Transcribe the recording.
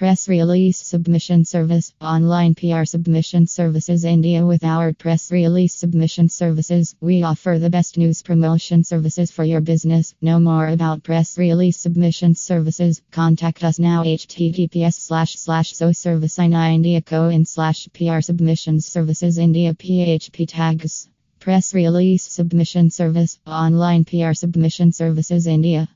Press Release Submission Service Online PR Submission Services India With our press release submission services, we offer the best news promotion services for your business. Know more about press release submission services. Contact us now https slash slash so service India co in slash PR submissions services India PHP tags. Press release submission service online PR submission services India.